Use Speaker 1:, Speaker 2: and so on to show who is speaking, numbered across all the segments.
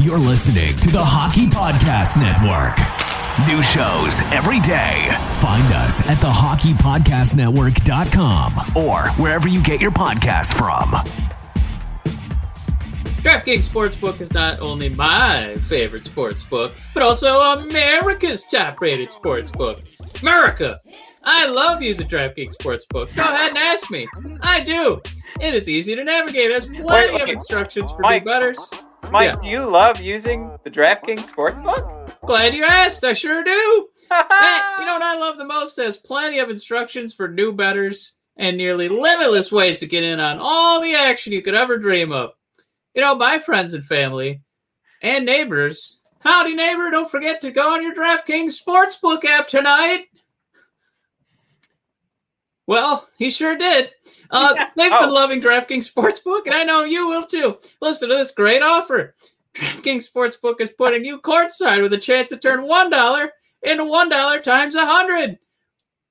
Speaker 1: You're listening to the Hockey Podcast Network. New shows every day. Find us at thehockeypodcastnetwork.com or wherever you get your podcasts from.
Speaker 2: DraftKings Sportsbook is not only my favorite sportsbook, but also America's top rated sportsbook. America! I love using DraftKings Sportsbook. Go ahead and ask me. I do. It is easy to navigate. It has plenty
Speaker 3: Wait, wait.
Speaker 2: of instructions for
Speaker 3: Mike.
Speaker 2: new betters.
Speaker 3: Mike,
Speaker 2: Yeah.
Speaker 3: do you love using the DraftKings Sportsbook?
Speaker 2: Glad you asked. I sure do. You know what I love the most? Has plenty of instructions for new betters and nearly limitless ways to get in on all the action you could ever dream of. You know, my friends and family and neighbors. Howdy, neighbor. Don't forget to go on your DraftKings Sportsbook app tonight. Well, he sure did. Uh, they've been
Speaker 3: Oh.
Speaker 2: loving DraftKings Sportsbook, and I know you will too. Listen to this great offer. DraftKings Sportsbook is putting you courtside with a chance to turn $1 into $1 times 100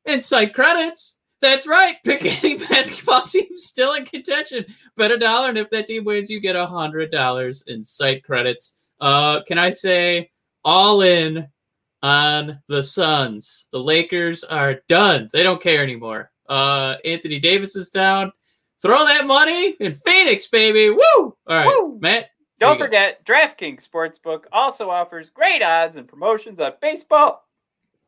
Speaker 2: in site credits. That's right. Pick any basketball team still in contention. Bet a dollar, and if that team wins, you get a $100 in site credits. Uh, can I say all in on the Suns? The Lakers are done. They don't care anymore. Uh, Anthony Davis is down. Throw that money in Phoenix, baby. Woo! All right,
Speaker 3: Woo!
Speaker 2: Matt.
Speaker 3: Don't
Speaker 2: There you
Speaker 3: forget, DraftKings Sportsbook also offers great odds and promotions on baseball,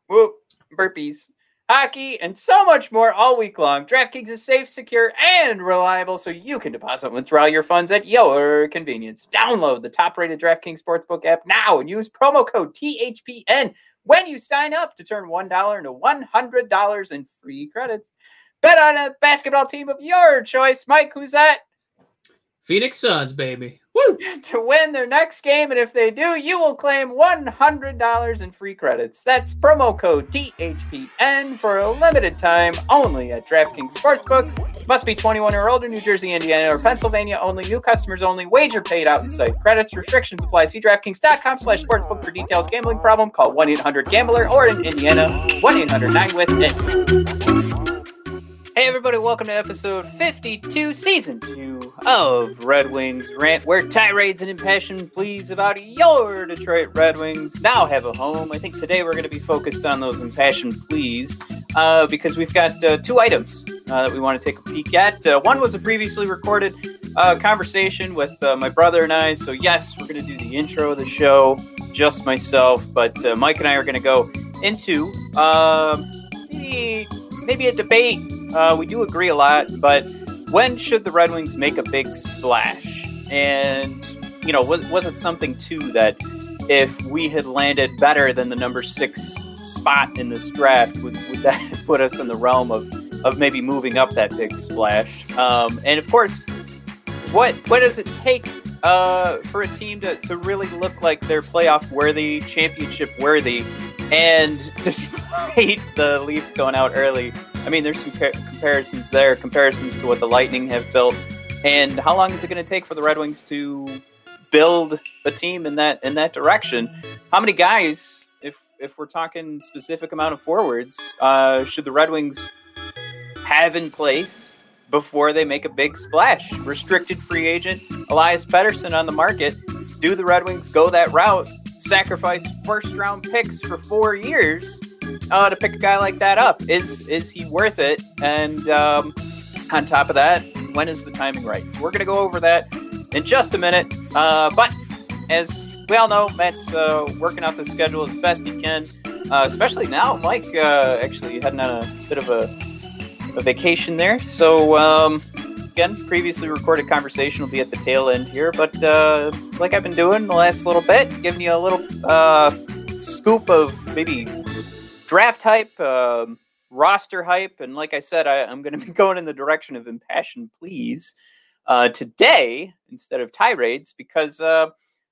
Speaker 3: whoop, burpees, hockey, and so much more all week long. DraftKings is safe, secure, and reliable, so you can deposit and withdraw your funds at your convenience. Download the top-rated DraftKings Sportsbook app now and use promo code THPN when you sign up to turn $1 into $100 in free credits. Bet on a basketball team of your choice. Mike, who's that?
Speaker 2: Phoenix Suns, baby. Woo!
Speaker 3: to win their next game, and if they do, you will claim $100 in free credits. That's promo code THPN for a limited time only at DraftKings Sportsbook. Must be 21 or older, New Jersey, Indiana, or Pennsylvania only. New customers only. Wager paid out in site. Credits restrictions apply. See DraftKings.com slash sportsbook for details. Gambling problem? Call 1-800-GAMBLER or in Indiana, 1-800-9-WITH-IT. Hey everybody, welcome to episode 52, season 2 of Red Wings Rant, where tirades and impassioned pleas about your Detroit Red Wings now have a home. I think today we're going to be focused on those impassioned pleas uh, because we've got uh, two items uh, that we want to take a peek at. Uh, one was a previously recorded uh, conversation with uh, my brother and I, so yes, we're going to do the intro of the show, just myself, but Mike and I are going to go into maybe, maybe a debate uh, we do agree a lot, but when should the Red Wings make a big splash? And, you know, was, was it something, too, that if we had landed better than the number six spot in this draft, would, would that have put us in the realm of, of maybe moving up that big splash? Um, and, of course, what what does it take uh, for a team to, to really look like they're playoff worthy, championship worthy? And despite the Leafs going out early, I mean, there's some comparisons there, comparisons to what the Lightning have built, and how long is it going to take for the Red Wings to build a team in that in that direction? How many guys, if if we're talking specific amount of forwards, uh, should the Red Wings have in place before they make a big splash? Restricted free agent Elias Pettersson on the market. Do the Red Wings go that route? Sacrifice first round picks for four years uh, to pick a guy like that up. Is is he worth it? And um, on top of that, when is the timing right? So we're going to go over that in just a minute. Uh, but as we all know, Matt's uh, working out the schedule as best he can, uh, especially now. Mike uh, actually heading on a bit of a, a vacation there. So um, again, previously recorded conversation will be at the tail end here. But uh, like I've been doing the last little bit, giving you a little uh, scoop of maybe draft hype, um, roster hype, and like I said, I, I'm going to be going in the direction of impassioned pleas uh, today instead of tirades because uh,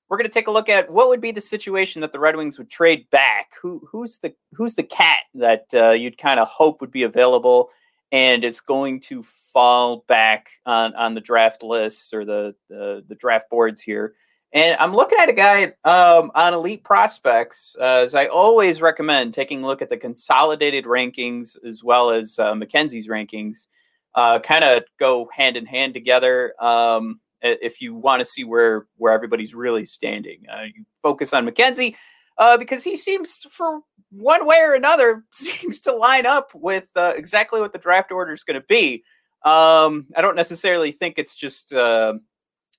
Speaker 3: we're going to take a look at what would be the situation that the Red Wings would trade back. Who who's the who's the cat that uh, you'd kind of hope would be available and is going to fall back on, on the draft lists or the, the the draft boards here. And I'm looking at a guy um, on Elite Prospects, uh, as I always recommend taking a look at the consolidated rankings as well as uh, McKenzie's rankings. Uh, kind of go hand in hand together. Um, if you want to see where where everybody's really standing. Uh, you focus on McKenzie uh, because he seems, for one way or another, seems to line up with uh, exactly what the draft order is going to be. Um, I don't necessarily think it's just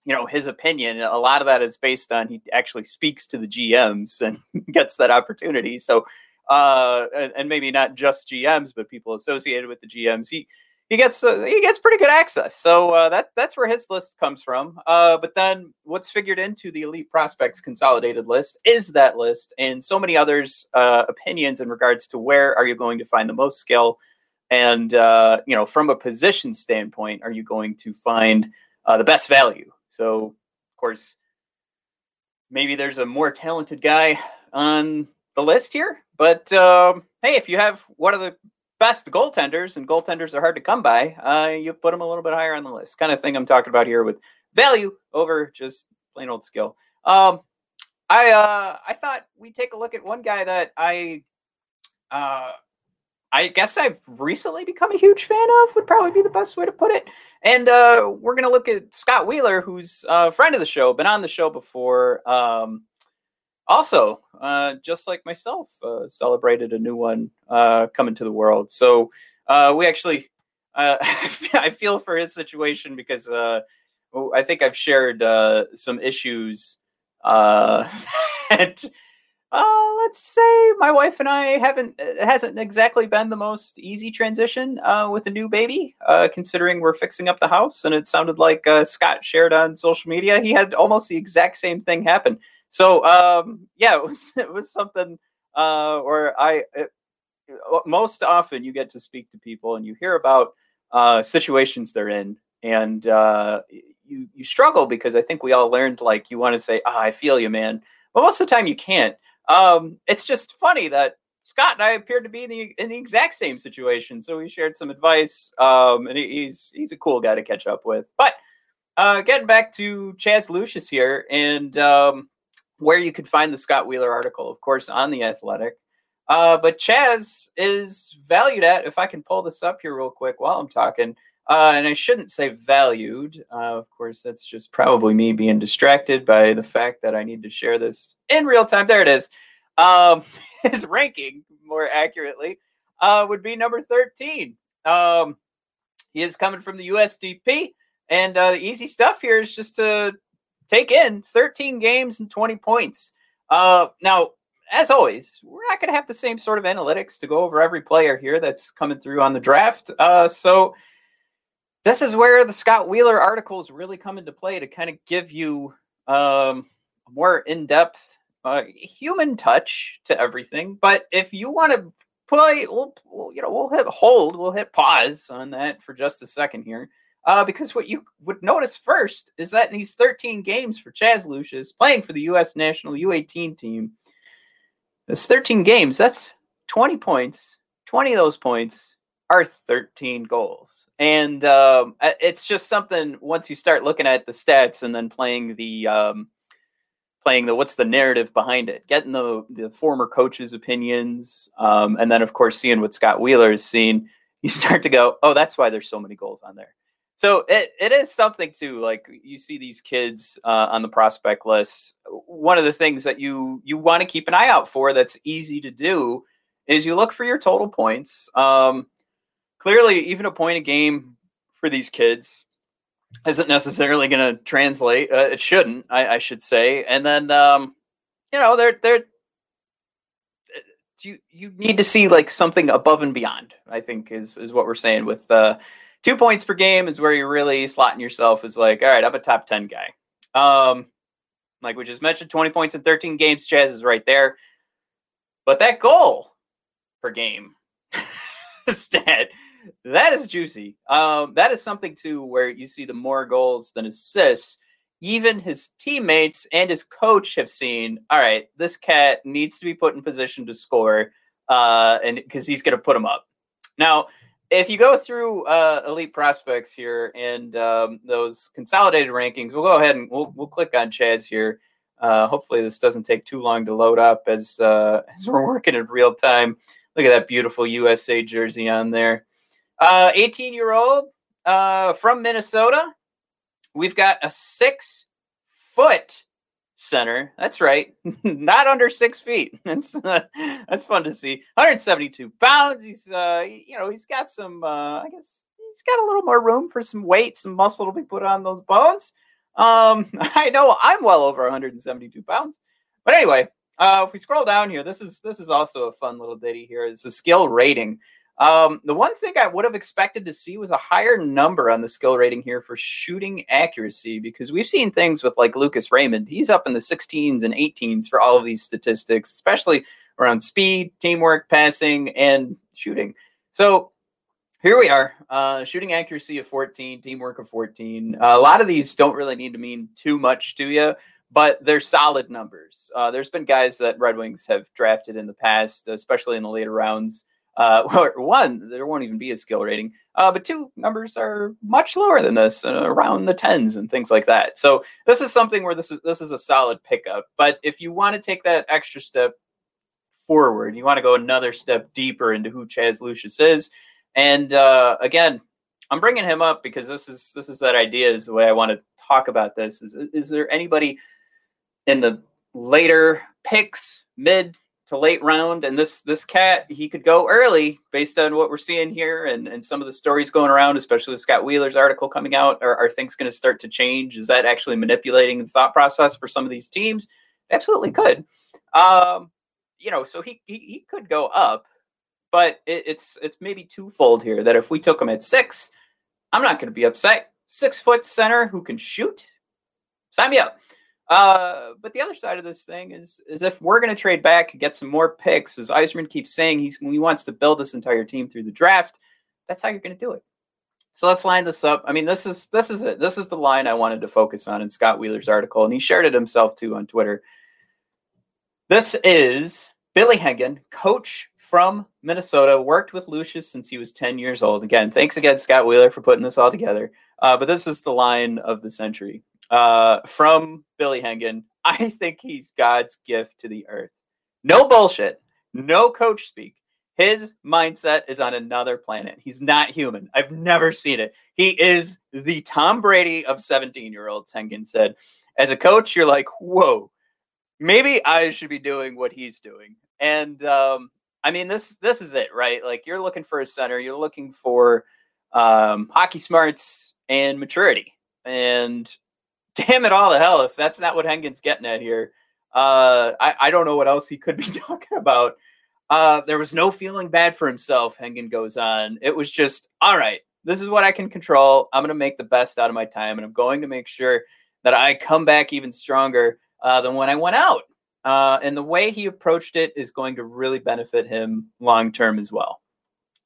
Speaker 3: you know his opinion. A lot of that is based on he actually speaks to the GMs and gets that opportunity. So, uh, and, and maybe not just GMs, but people associated with the GMs. He he gets uh, he gets pretty good access. So uh, that that's where his list comes from. Uh, but then what's figured into the elite prospects consolidated list is that list and so many others uh, opinions in regards to where are you going to find the most skill, and uh, you know from a position standpoint, are you going to find uh, the best value? So of course, maybe there's a more talented guy on the list here, but um, hey, if you have one of the best goaltenders, and goaltenders are hard to come by, uh, you put them a little bit higher on the list. Kind of thing I'm talking about here with value over just plain old skill. Um, I uh, I thought we'd take a look at one guy that I uh, I guess I've recently become a huge fan of. Would probably be the best way to put it. And uh, we're gonna look at Scott Wheeler, who's a friend of the show, been on the show before. Um, also, uh, just like myself, uh, celebrated a new one uh, coming to the world. So uh, we actually, uh, I feel for his situation because I think I've shared some issues that. Uh, let's say my wife and I haven't it hasn't exactly been the most easy transition uh, with a new baby, uh, considering we're fixing up the house. And it sounded like uh, Scott shared on social media he had almost the exact same thing happen. So um, yeah, it was it was something uh, where I it, uh, most often you get to speak to people and you hear about uh, situations they're in, and uh, you you struggle because I think we all learned like you want to say, oh, "I feel you, man," but most of the time you can't. Um, it's just funny that Scott and I appeared to be in the in the exact same situation, so we shared some advice. Um, and he's he's a cool guy to catch up with. But uh, getting back to Chaz Lucius here, and um, where you could find the Scott Wheeler article, of course, on the Athletic. Uh, but Chaz is valued at, if I can pull this up here real quick while I'm talking, uh, and I shouldn't say valued. Uh, of course, that's just probably me being distracted by the fact that I need to share this in real time. There it is. Um, his ranking, more accurately, uh, would be number 13. Um, he is coming from the USDP. And uh, the easy stuff here is just to take in 13 games and 20 points. Uh, now, as always, we're not going to have the same sort of analytics to go over every player here that's coming through on the draft. Uh, so, this is where the Scott Wheeler articles really come into play to kind of give you um, a more in depth uh, human touch to everything. But if you want to play, we'll, we'll, you know, we'll hit hold, we'll hit pause on that for just a second here. Uh, because what you would notice first is that in these 13 games for Chaz Lucius playing for the U.S. national U18 team, it's 13 games. That's 20 points. 20 of those points are 13 goals. And um, it's just something once you start looking at the stats and then playing the um, playing the what's the narrative behind it, getting the the former coaches' opinions, um, and then of course seeing what Scott Wheeler has seen, you start to go, oh, that's why there's so many goals on there so it, it is something too like you see these kids uh, on the prospect list one of the things that you you want to keep an eye out for that's easy to do is you look for your total points. Um, clearly even a point a game for these kids isn't necessarily going to translate uh, it shouldn't I, I, should say. And then um, you know they're they're you you need to see like something above and beyond i think is is what we're saying with uh two points per game is where you're really slotting yourself as like, all right, I'm a top 10 guy. Um, like we just mentioned, 20 points in 13 games, Chaz is right there. But that goal per game stat, that is juicy. Um, that is something too where you see the more goals than assists. Even his teammates and his coach have seen, all right, this cat needs to be put in position to score, uh, and because he's going to put him up. Now, if you go through uh, elite prospects here and um, those consolidated rankings, we'll go ahead and we'll, we'll click on Chaz here. Uh, hopefully, this doesn't take too long to load up as uh, as we're working in real time. Look at that beautiful USA jersey on there. 18 uh, year old uh, from Minnesota. we've got a six foot center. That's right, not under six feet. That's uh, that's fun to see. 172 pounds. He's uh, you know he's got some. Uh, I guess he's got a little more room for some weight, some muscle to be put on those bones. Um, I know I'm well over 172 pounds, but anyway, uh, if we scroll down here, this is this is also a fun little ditty here. It's the skill rating. Um, the one thing I would have expected to see was a higher number on the skill rating here for shooting accuracy because we've seen things with like Lucas Raymond. He's up in the 16s and 18s for all of these statistics, especially around speed, teamwork, passing, and shooting. So here we are, uh, shooting accuracy of 14, teamwork of 14. Uh, a lot of these don't really need to mean too much to you, but they're solid numbers. Uh, there's been guys that Red Wings have drafted in the past, especially in the later rounds. Uh, one, there won't even be a skill rating, uh, but two numbers are much lower than this, uh, around the tens and things like that. So this is something where this is this is a solid pickup. But if you want to take that extra step forward, you want to go another step deeper into who Chaz Lucius is and uh, again, I'm bringing him up because this is this is that idea is the way I want to talk about this. Is is there anybody in the later picks, mid to late round, and this this cat he could go early based on what we're seeing here and and some of the stories going around, especially with Scott Wheeler's article coming out. Are, are things going to start to change? Is that actually manipulating the thought process for some of these teams? Absolutely could. Um, you know, so he, he he could go up but it, it's it's maybe twofold here. That if we took him at six, I'm not going to be upset. Six foot center who can shoot, sign me up. Uh, but the other side of this thing is is if we're going to trade back and get some more picks, as Yzerman keeps saying, he's he wants to build this entire team through the draft. That's how you're going to do it. So let's line this up. I mean, this is this is it. This is the line I wanted to focus on in Scott Wheeler's article, and he shared it himself too on Twitter. This is Billy Hengen, coach from Minnesota, worked with Lucius since he was 10 years old. Again, thanks again, Scott Wheeler, for putting this all together. Uh, but this is the line of the century uh, from Billy Hengen. I think he's God's gift to the earth. No bullshit, no coach speak. His mindset is on another planet. He's not human. I've never seen it. He is the Tom Brady of 17 year olds, Hengen said. As a coach, you're like, whoa, maybe I should be doing what he's doing. And um, I mean, this this is it, right? Like you're looking for a center, you're looking for um, hockey smarts and maturity. And damn it all to hell, if that's not what Hengen's getting at here, uh, I, I don't know what else he could be talking about. Uh, there was no feeling bad for himself, Hengen goes on. It was just, all right, this is what I can control. I'm going to make the best out of my time, and I'm going to make sure that I come back even stronger uh, than when I went out. Uh, and the way he approached it is going to really benefit him long term as well.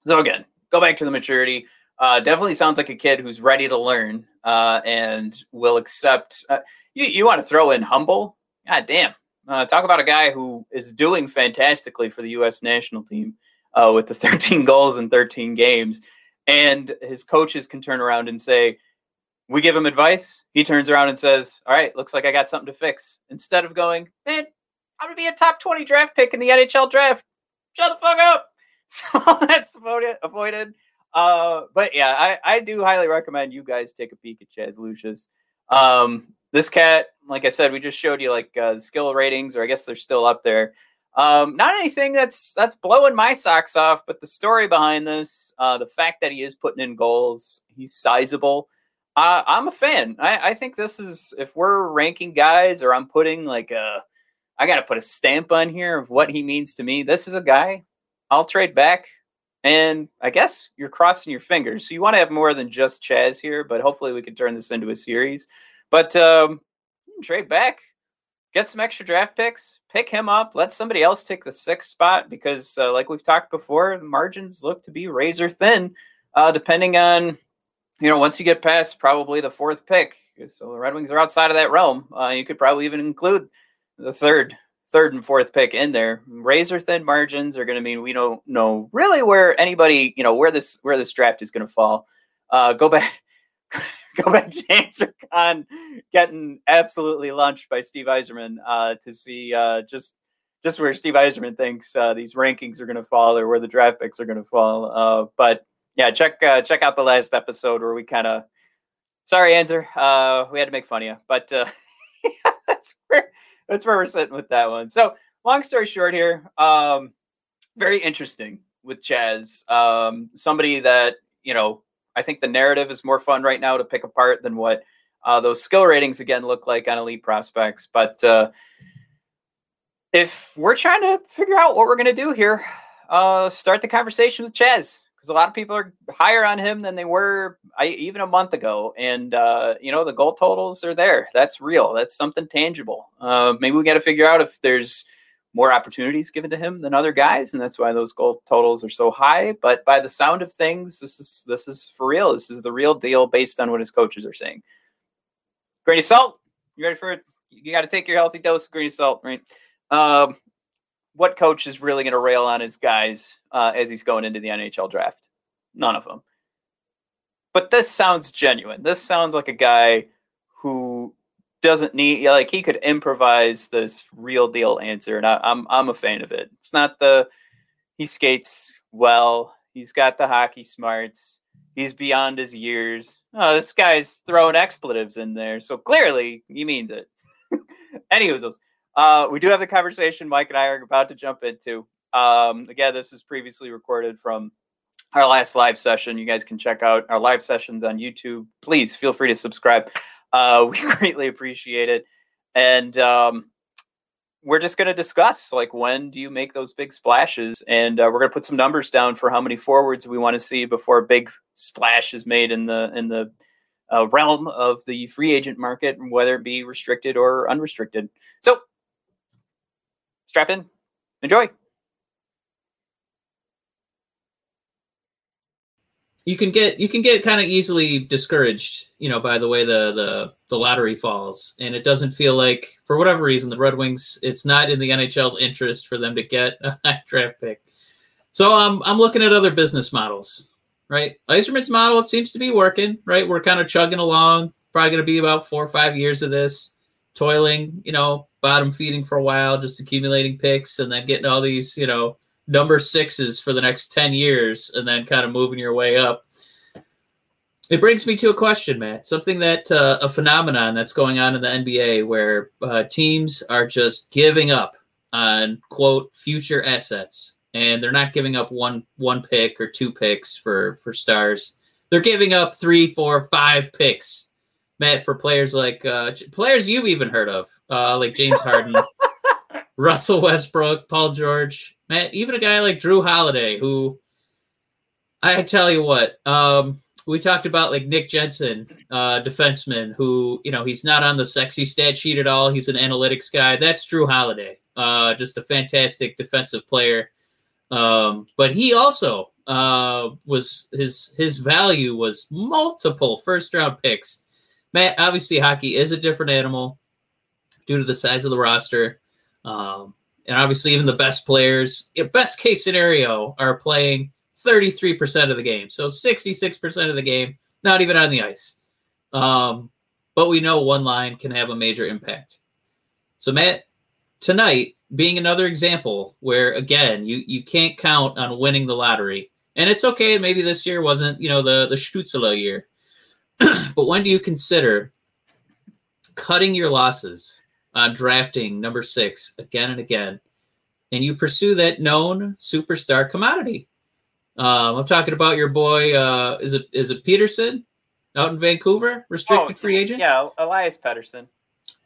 Speaker 3: So again, go back to the maturity. Uh, definitely sounds like a kid who's ready to learn uh, and will accept. Uh, you you want to throw in humble? God damn! Uh, talk about a guy who is doing fantastically for the U.S. national team uh, with the 13 goals in 13 games, and his coaches can turn around and say, we give him advice. He turns around and says, All right, looks like I got something to fix. Instead of going, Man, I'm gonna be a top 20 draft pick in the NHL draft. Shut the fuck up. So that's avoided. avoided. Uh, but yeah, I, I do highly recommend you guys take a peek at Chaz Lucius. Um, this cat, like I said, we just showed you like uh, the skill ratings, or I guess they're still up there. Um, not anything that's that's blowing my socks off, but the story behind this, uh, the fact that he is putting in goals, he's sizable. Uh, I'm a fan. I, I think this is if we're ranking guys, or I'm putting like a I got to put a stamp on here of what he means to me. This is a guy I'll trade back. And I guess you're crossing your fingers. So you want to have more than just Chaz here, but hopefully we can turn this into a series. But um, trade back, get some extra draft picks, pick him up, let somebody else take the sixth spot because, uh, like we've talked before, the margins look to be razor thin, uh, depending on, you know, once you get past probably the fourth pick. So the Red Wings are outside of that realm. Uh, you could probably even include the third third and fourth pick in there. Razor thin margins are going to mean we don't know really where anybody, you know, where this where this draft is going to fall. Uh, go back, go back to Ansar Khan getting absolutely lunched by Steve Yzerman uh, to see uh, just just where Steve Yzerman thinks uh, these rankings are going to fall or where the draft picks are going to fall. Uh, but yeah, check uh, check out the last episode where we kind of Sorry, Ansar. Uh, we had to make fun of you, but uh, that's where that's where we're sitting with that one. So, long story short, here, um, very interesting with Chaz. Um, somebody that you know, I think the narrative is more fun right now to pick apart than what uh, those skill ratings again look like on elite prospects. But uh, if we're trying to figure out what we're going to do here, uh, start the conversation with Chaz because a lot of people are higher on him than they were I, even a month ago. And, uh, you know, the goal totals are there. That's real. That's something tangible. Uh, maybe we got to figure out if there's more opportunities given to him than other guys. And that's why those goal totals are so high. But by the sound of things, this is, this is for real. This is the real deal based on what his coaches are saying. Grainy salt. You ready for it? You got to take your healthy dose of grainy salt, right? Um, what coach is really going to rail on his guys uh, as he's going into the NHL draft? None of them. But this sounds genuine. This sounds like a guy who doesn't need like he could improvise this real deal answer, and I, I'm I'm a fan of it. It's not the he skates well. He's got the hockey smarts. He's beyond his years. Oh, this guy's throwing expletives in there, so clearly he means it. Anyways, uh, we do have the conversation Mike and I are about to jump into. Um, again, this is previously recorded from our last live session. You guys can check out our live sessions on YouTube. Please feel free to subscribe. Uh, we greatly appreciate it. And um, we're just going to discuss like when do you make those big splashes, and uh, we're going to put some numbers down for how many forwards we want to see before a big splash is made in the in the uh, realm of the free agent market, whether it be restricted or unrestricted. So strap in, enjoy.
Speaker 2: You can get you can get kind of easily discouraged, you know, by the way the the the lottery falls, and it doesn't feel like for whatever reason the Red Wings it's not in the NHL's interest for them to get a high draft pick. So I'm I'm looking at other business models, right? Yzerman's model it seems to be working, right? We're kind of chugging along. Probably going to be about four or five years of this toiling, you know, bottom feeding for a while, just accumulating picks and then getting all these, you know, number sixes for the next 10 years and then kind of moving your way up. It brings me to a question, Matt. Something that uh, a phenomenon that's going on in the NBA where uh, teams are just giving up on quote future assets, and they're not giving up one one pick or two picks for for stars. They're giving up three, four, five picks Matt, for players like uh, players you've even heard of, uh, like James Harden, Russell Westbrook, Paul George, Matt, even a guy like Jrue Holiday, who I tell you what, um, we talked about like Nick Jensen, uh, defenseman, who you know he's not on the sexy stat sheet at all. He's an analytics guy. That's Jrue Holiday, uh, just a fantastic defensive player. Um, but he also uh, was his his value was multiple first round picks Matt, obviously, hockey is a different animal due to the size of the roster. Um, and obviously, even the best players, best case scenario, are playing 33% of the game. So 66% of the game, not even on the ice. Um, but we know one line can have a major impact. So, Matt, tonight being another example where, again, you, you can't count on winning the lottery. And it's okay. Maybe this year wasn't, you know, the, the Stützle year. but when do you consider cutting your losses on drafting number six again and again, and you pursue that known superstar commodity? Um, I'm talking about your boy. Uh, is it is it Pettersson out in Vancouver, restricted oh, free agent?
Speaker 3: Yeah, Elias Pettersson.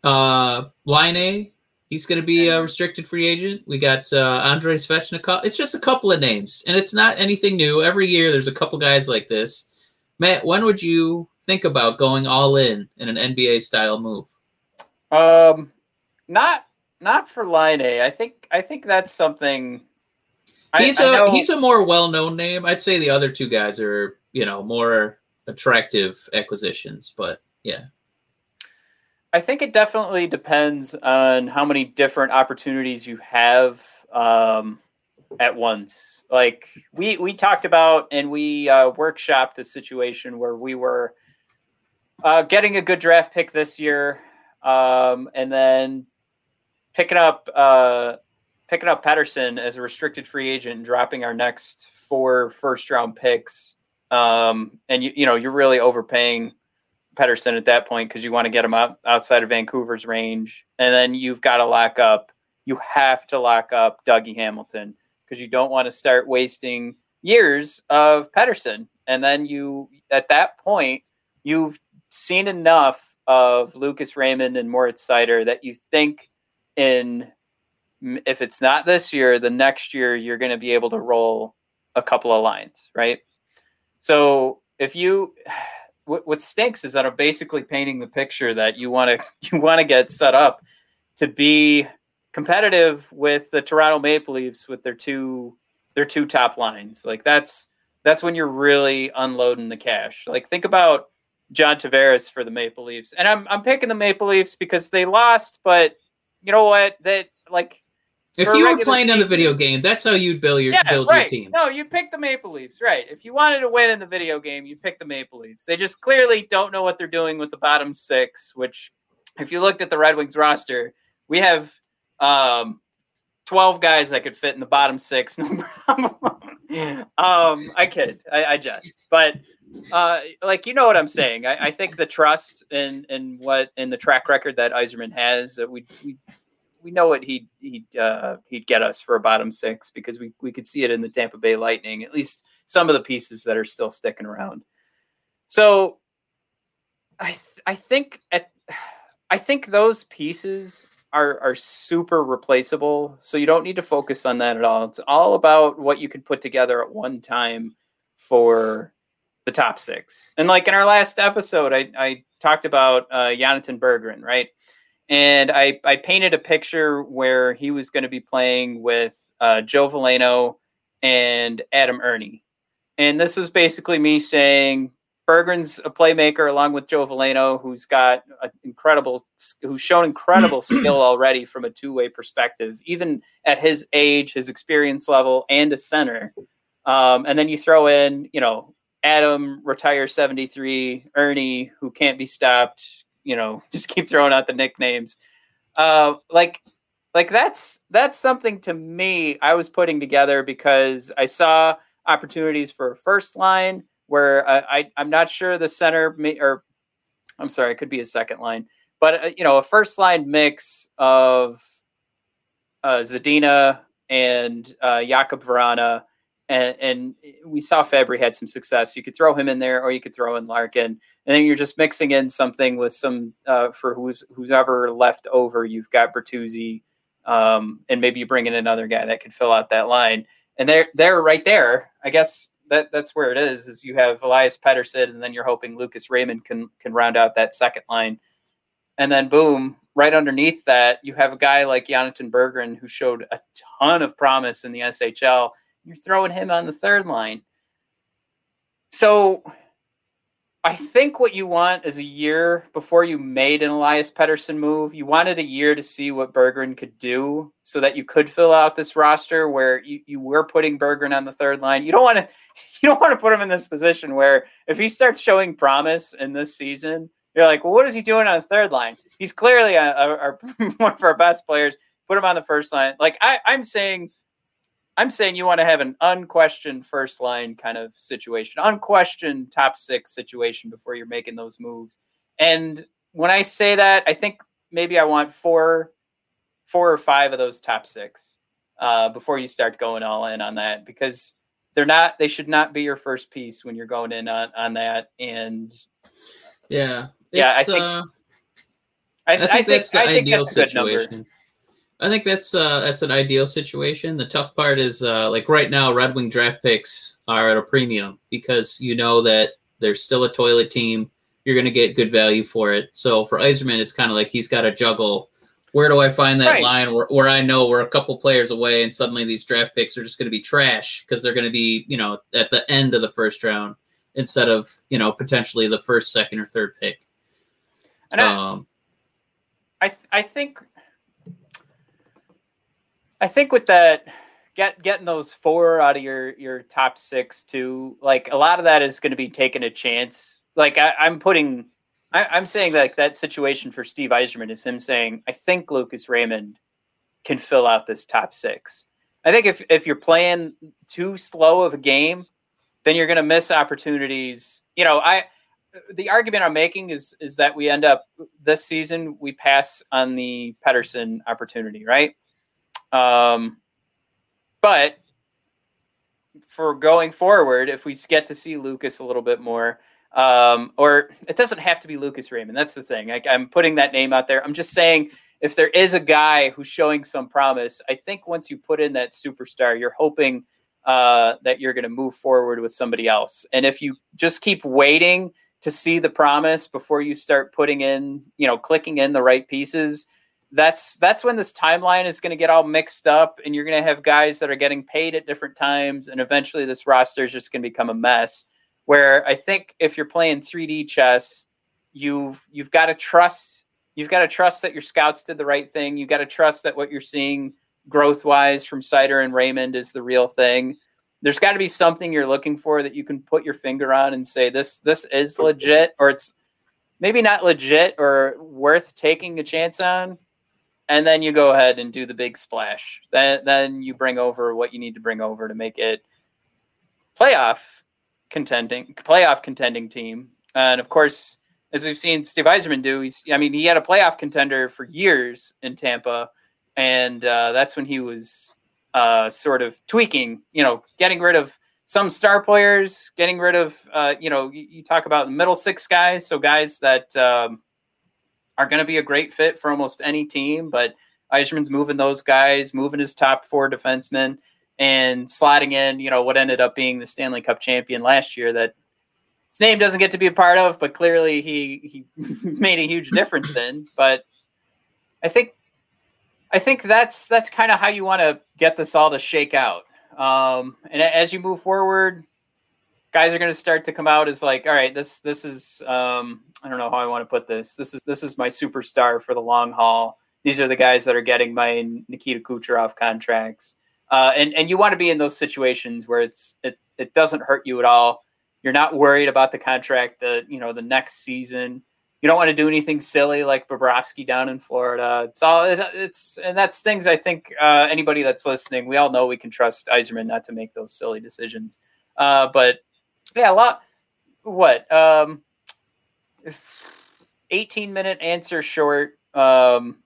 Speaker 2: Uh, Laine, he's going to be a restricted free agent. We got uh, Andrei Svechnikov. It's just a couple of names, and it's not anything new. Every year, there's a couple guys like this. Matt, when would you think about going all in in an NBA style move?
Speaker 3: Um, not not for Laine. I think I think that's something.
Speaker 2: He's I, a I he's a more well known name. I'd say the other two guys are you know more attractive acquisitions, but yeah.
Speaker 3: I think it definitely depends on how many different opportunities you have um, at once. Like we we talked about and we uh, workshopped a situation where we were uh, getting a good draft pick this year, um, and then picking up uh, picking up Pettersson as a restricted free agent and dropping our next four first round picks. Um, and you you know you're really overpaying Pettersson at that point because you want to get him out outside of Vancouver's range, and then you've got to lock up. You have to lock up Dougie Hamilton because you don't want to start wasting years of Pettersson. and then you at that point you've seen enough of Lucas Raymond and Moritz Seider that you think in if it's not this year, the next year you're going to be able to roll a couple of lines, right? So if you what, what stinks is that I'm basically painting the picture that you want to you want to get set up to be competitive with the Toronto Maple Leafs with their two their two top lines. Like that's that's when you're really unloading the cash. Like think about John Tavares for the Maple Leafs. And I'm I'm picking the Maple Leafs because they lost, but you know what? That like
Speaker 2: if you were playing in the video game, that's how you'd build your
Speaker 3: yeah,
Speaker 2: build
Speaker 3: right.
Speaker 2: your team.
Speaker 3: No, you pick the Maple Leafs, right? If you wanted to win in the video game, you pick the Maple Leafs. They just clearly don't know what they're doing with the bottom six. Which, if you looked at the Red Wings roster, we have um, twelve guys that could fit in the bottom six, no problem. um, I kid, I, I just, but uh, like you know what I'm saying. I, I think the trust in in what in the track record that Yzerman has, that we we we know what he'd he'd uh, he'd get us for a bottom six because we we could see it in the Tampa Bay Lightning. At least some of the pieces that are still sticking around. So, I th- I think at I think those pieces are are super replaceable. So you don't need to focus on that at all. It's all about what you can put together at one time for the top six. And like in our last episode, I, I talked about uh, Jonatan Berggren, right? and I, I painted a picture where he was going to be playing with uh, Joe Veleno and Adam Erne. And this was basically me saying Berggren's a playmaker along with Joe Veleno, who's got an incredible, who's shown incredible skill already from a two way perspective, even at his age, his experience level, and a center. Um, and then you throw in, you know, Adam retire 73, Erne, who can't be stopped, you know, just keep throwing out the nicknames. Uh, like, like that's that's something to me I was putting together because I saw opportunities for a first line where I, I I'm not sure the center may, or I'm sorry, it could be a second line, but uh, you know, a first line mix of uh, Zadina and uh, Jakub Vrana and, and we saw Fabbri had some success. You could throw him in there, or you could throw in Larkin, and then you're just mixing in something with some uh, for who's who's ever left over. You've got Bertuzzi, um, and maybe you bring in another guy that could fill out that line, and they're they're right there. I guess that that's where it is. Is you have Elias Pettersson, and then you're hoping Lucas Raymond can can round out that second line, and then boom, right underneath that, you have a guy like Jonatan Berggren who showed a ton of promise in the SHL you're throwing him on the third line. So I think what you want is a year before you made an Elias Pettersson move. You wanted a year to see what Berggren could do so that you could fill out this roster where you, you were putting Berggren on the third line. You don't want to you don't want to put him in this position where if he starts showing promise in this season, you're like, well, what is he doing on the third line? He's clearly a, a, a, one of our best players. Put him on the first line. Like I, I'm saying I'm saying you want to have an unquestioned first line kind of situation, unquestioned top six situation before you're making those moves. And when I say that, I think maybe I want four, four or five of those top six uh, before you start going all in on that because they're not. They should not be your first piece when you're going in on on that. And
Speaker 2: yeah,
Speaker 3: yeah, I think.
Speaker 2: Uh, I, I, think, I think that's the ideal that's situation. I think that's uh, that's an ideal situation. The tough part is uh, like right now, Red Wing draft picks are at a premium because you know that there's still a toilet team. You're going to get good value for it. So for Yzerman, it's kind of like he's got to juggle. Where do I find that right. line where, where I know we're a couple players away and suddenly these draft picks are just going to be trash because they're going to be you know at the end of the first round instead of you know potentially the first, second, or third pick.
Speaker 3: And um, I, I, I think I think with that, get getting those four out of your your top six too, like a lot of that is going to be taking a chance. Like I, am putting, I, am saying like, that situation for Steve Yzerman is him saying, I think Lucas Raymond can fill out this top six. I think if if you're playing too slow of a game, then you're going to miss opportunities. You know, I the argument I'm making is is that we end up this season we pass on the Pettersson opportunity, right? Um, but for going forward, if we get to see Lucas a little bit more, um, or it doesn't have to be Lucas Raymond. That's the thing. I, I'm putting that name out there. I'm just saying if there is a guy who's showing some promise, I think once you put in that superstar, you're hoping uh, that you're going to move forward with somebody else. And if you just keep waiting to see the promise before you start putting in, you know, clicking in the right pieces, that's that's when this timeline is going to get all mixed up, and you're going to have guys that are getting paid at different times, and eventually this roster is just going to become a mess. Where I think if you're playing 3D chess, you've you've got to trust you've got to trust that your scouts did the right thing. You've got to trust that what you're seeing growth wise from Seider and Raymond is the real thing. There's got to be something you're looking for that you can put your finger on and say this this is legit or it's maybe not legit or worth taking a chance on. And then you go ahead and do the big splash. Then then you bring over what you need to bring over to make it playoff contending playoff contending team. And of course, as we've seen Steve Yzerman do, he's I mean, he had a playoff contender for years in Tampa, and uh, that's when he was uh, sort of tweaking, you know, getting rid of some star players, getting rid of, uh, you know, you, you, talk about middle six guys, so guys that um, are going to be a great fit for almost any team, but Yzerman's moving those guys, moving his top four defensemen, and sliding in, you know, what ended up being the Stanley Cup champion last year that his name doesn't get to be a part of, but clearly he he made a huge difference in. But I think I think that's that's kind of how you want to get this all to shake out. Um, and as you move forward, guys are going to start to come out as like, all right, this this is um, I don't know how I want to put this. This is this is my superstar for the long haul. These are the guys that are getting my Nikita Kucherov contracts. Uh, and and you want to be in those situations where it's it, it doesn't hurt you at all. You're not worried about the contract the you know the next season. You don't want to do anything silly like Bobrovsky down in Florida. It's all it's and that's things I think uh, anybody that's listening, we all know we can trust Yzerman not to make those silly decisions. Uh, but yeah, a lot. What? Um, 18 minute answer short. Um,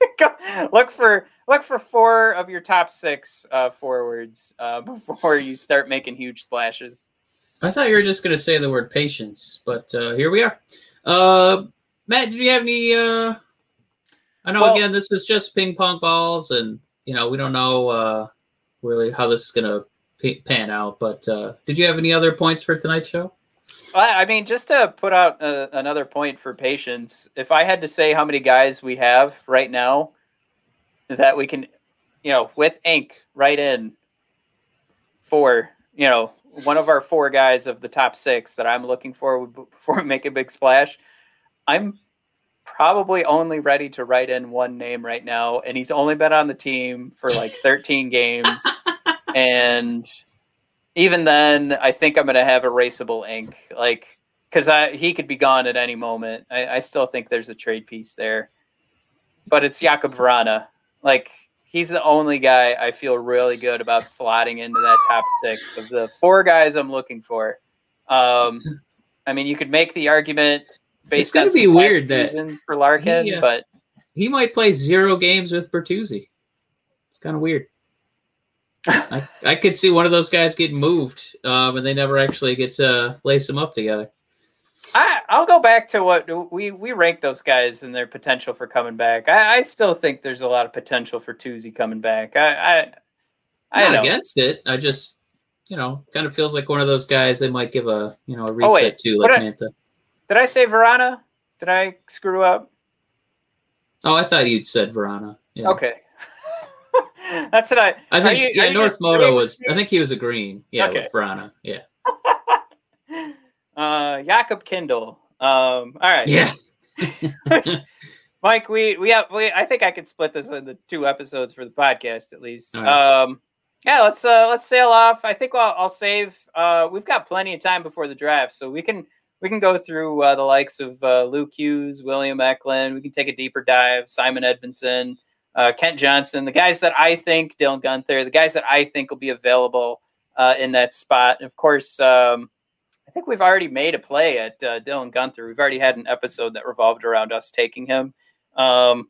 Speaker 3: look for look for four of your top six uh, forwards uh, before you start making huge splashes.
Speaker 2: I thought you were just going to say the word patience, but uh, here we are. Uh, Matt, did you have any? Uh, I know well, again this is just ping pong balls, and you know we don't know uh, really how this is going to pan out. But uh, did you have any other points for tonight's show?
Speaker 3: I mean, just to put out a, another point for patience, if I had to say how many guys we have right now that we can, you know, with ink right in for, you know, one of our four guys of the top six that I'm looking for before we make a big splash, I'm probably only ready to write in one name right now, and he's only been on the team for like 13 games, and even then, I think I'm going to have erasable ink, like because I he could be gone at any moment. I, I still think there's a trade piece there, but it's Jakub Vrana. Like he's the only guy I feel really good about slotting into that top six of the four guys I'm looking for. Um, I mean, you could make the argument
Speaker 2: based it's to be weird that
Speaker 3: for Larkin, he, uh, but
Speaker 2: he might play zero games with Bertuzzi. It's kind of weird. I, I could see one of those guys get moved, um, and they never actually get to lace them up together.
Speaker 3: I, I'll go back to what we we rank those guys and their potential for coming back. I, I still think there's a lot of potential for Tuesday coming back. I I,
Speaker 2: I not against it. I just you know kind of feels like one of those guys they might give a you know a reset oh, wait. to like Mantha.
Speaker 3: Did I say Vrana? Did I screw up?
Speaker 2: Oh, I thought you'd said Vrana.
Speaker 3: Yeah. Okay. That's what I.
Speaker 2: I think you, yeah, North Moto was. I think he was a green. Yeah, okay. with Vrana. Yeah.
Speaker 3: Uh, Jakub Kindl. Um, all right.
Speaker 2: Yeah.
Speaker 3: Mike, we we have we, I think I could split this into two episodes for the podcast at least. Right. Um, yeah, let's uh let's sail off. I think I'll, I'll save. Uh, we've got plenty of time before the draft, so we can we can go through uh, the likes of uh, Luke Hughes, William Eklund. We can take a deeper dive. Simon Edvinsson, uh, Kent Johnson, the guys that I think Dylan Guenther, the guys that I think will be available uh, in that spot. And of course, um, I think we've already made a play at uh, Dylan Guenther. We've already had an episode that revolved around us taking him. Um,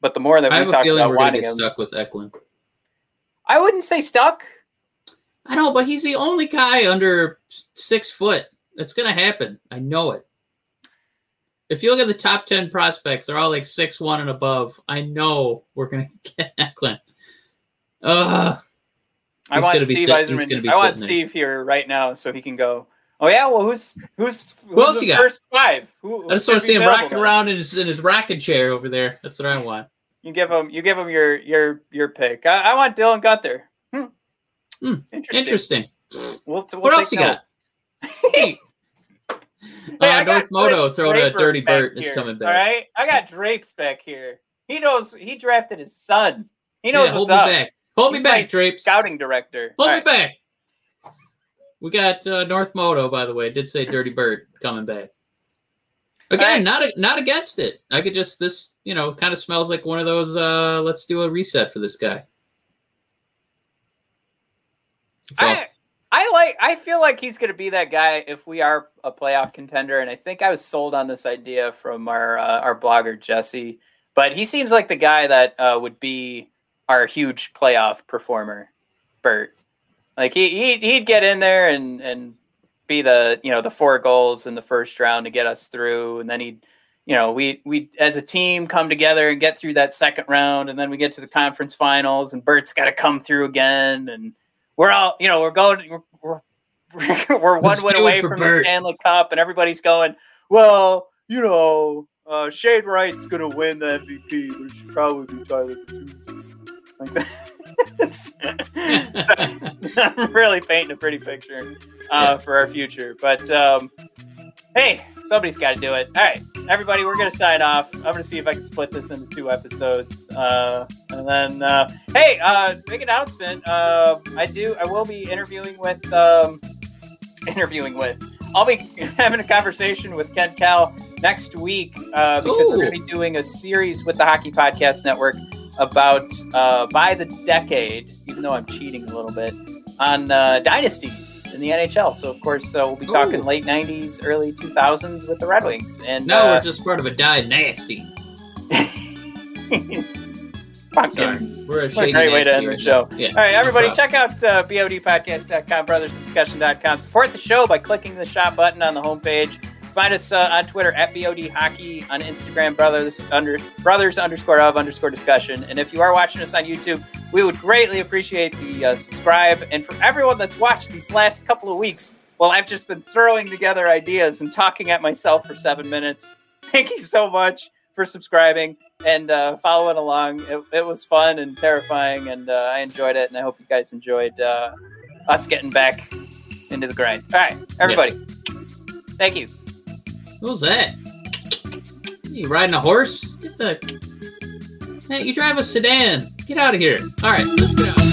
Speaker 3: but the more that we talk about wanting him,
Speaker 2: stuck with Eklund.
Speaker 3: I wouldn't say stuck.
Speaker 2: I know, but he's the only guy under six foot. It's gonna happen. I know it. If you look at the top ten prospects, they're all like six one and above. I know we're gonna get Eklund. Ugh.
Speaker 3: I want Steve
Speaker 2: sit- he's
Speaker 3: Eiserman.
Speaker 2: gonna be
Speaker 3: I want
Speaker 2: sitting there.
Speaker 3: Steve here right now so he can go. Oh yeah, well who's who's who's
Speaker 2: else
Speaker 3: the
Speaker 2: you got?
Speaker 3: first five? Who,
Speaker 2: I just want to see him rocking around in his in his rocking chair over there. That's what I want.
Speaker 3: You give him you give him your your your pick. I, I want Dylan Guenther. Hmm.
Speaker 2: Hmm,
Speaker 3: Interesting.
Speaker 2: Interesting.
Speaker 3: We'll, we'll
Speaker 2: What else you
Speaker 3: take
Speaker 2: got?
Speaker 3: note.
Speaker 2: Uh, North Moto throwing a dirty Bert is coming back.
Speaker 3: All right, I got Drapes back here. He knows. He drafted his son. He knows
Speaker 2: yeah, hold
Speaker 3: what's
Speaker 2: me
Speaker 3: up.
Speaker 2: back. Hold me back, Drapes.
Speaker 3: Scouting director.
Speaker 2: Hold
Speaker 3: All
Speaker 2: me
Speaker 3: right.
Speaker 2: back. We got uh, North Moto, by the way. Did say Dirty Bird coming back. Again,
Speaker 3: Alright.
Speaker 2: not a, not against it. I could just this, you know, kind of smells like one of those. uh Let's do a reset for this guy. That's all.
Speaker 3: I, I like. I feel like he's going to be that guy if we are a playoff contender. And I think I was sold on this idea from our uh, our blogger Jesse. But he seems like the guy that uh, would be our huge playoff performer, Bert. Like he he'd, he'd get in there and and be the you know the four goals in the first round to get us through, and then he'd you know we we as a team come together and get through that second round, and then we get to the conference finals, and Bert's got to come through again, and we're all you know we're going we're we're, we're one
Speaker 2: Let's
Speaker 3: win away from
Speaker 2: Bert.
Speaker 3: the Stanley Cup, and everybody's going well you know. Uh, Shane Wright's gonna win the MVP, it should probably be Tyler. Like that. So, I'm really painting a pretty picture uh, for our future. But um, hey, somebody's got to do it. All right, everybody, we're gonna sign off. I'm gonna see if I can split this into two episodes, uh, and then uh, hey, uh, big announcement. Uh, I do. I will be interviewing with um, interviewing with. I'll be having a conversation with Ken Kal next week uh, because we're going to be doing a series with the Hockey Podcast Network about uh, by the decade, even though I'm cheating a little bit, on uh, dynasties in the NHL. So, of course, uh, we'll be talking
Speaker 2: Ooh.
Speaker 3: late 90s, early 2000s with the Red Wings. And
Speaker 2: now
Speaker 3: uh,
Speaker 2: we're just part of a dynasty.
Speaker 3: it's fucking-
Speaker 2: Sorry, we're a shady
Speaker 3: great way to end the show.
Speaker 2: Yeah,
Speaker 3: All right, everybody,
Speaker 2: problem.
Speaker 3: check out uh, BODpodcast.com, brothersdiscussion.com. Support the show by clicking the shop button on the homepage. Find us uh, on Twitter at BOD Hockey, on Instagram, brothers, under, brothers underscore of underscore discussion. And if you are watching us on YouTube, we would greatly appreciate the uh, subscribe. And for everyone that's watched these last couple of weeks, well, I've just been throwing together ideas and talking at myself for seven minutes. Thank you so much for subscribing and uh, following along. It, it was fun and terrifying, and uh, I enjoyed it. And I hope you guys enjoyed uh, us getting back into the grind. All right, everybody. Thank you.
Speaker 2: Was that? You riding a horse? Get the. Hey, you drive a sedan. Get out of here. All right, let's out.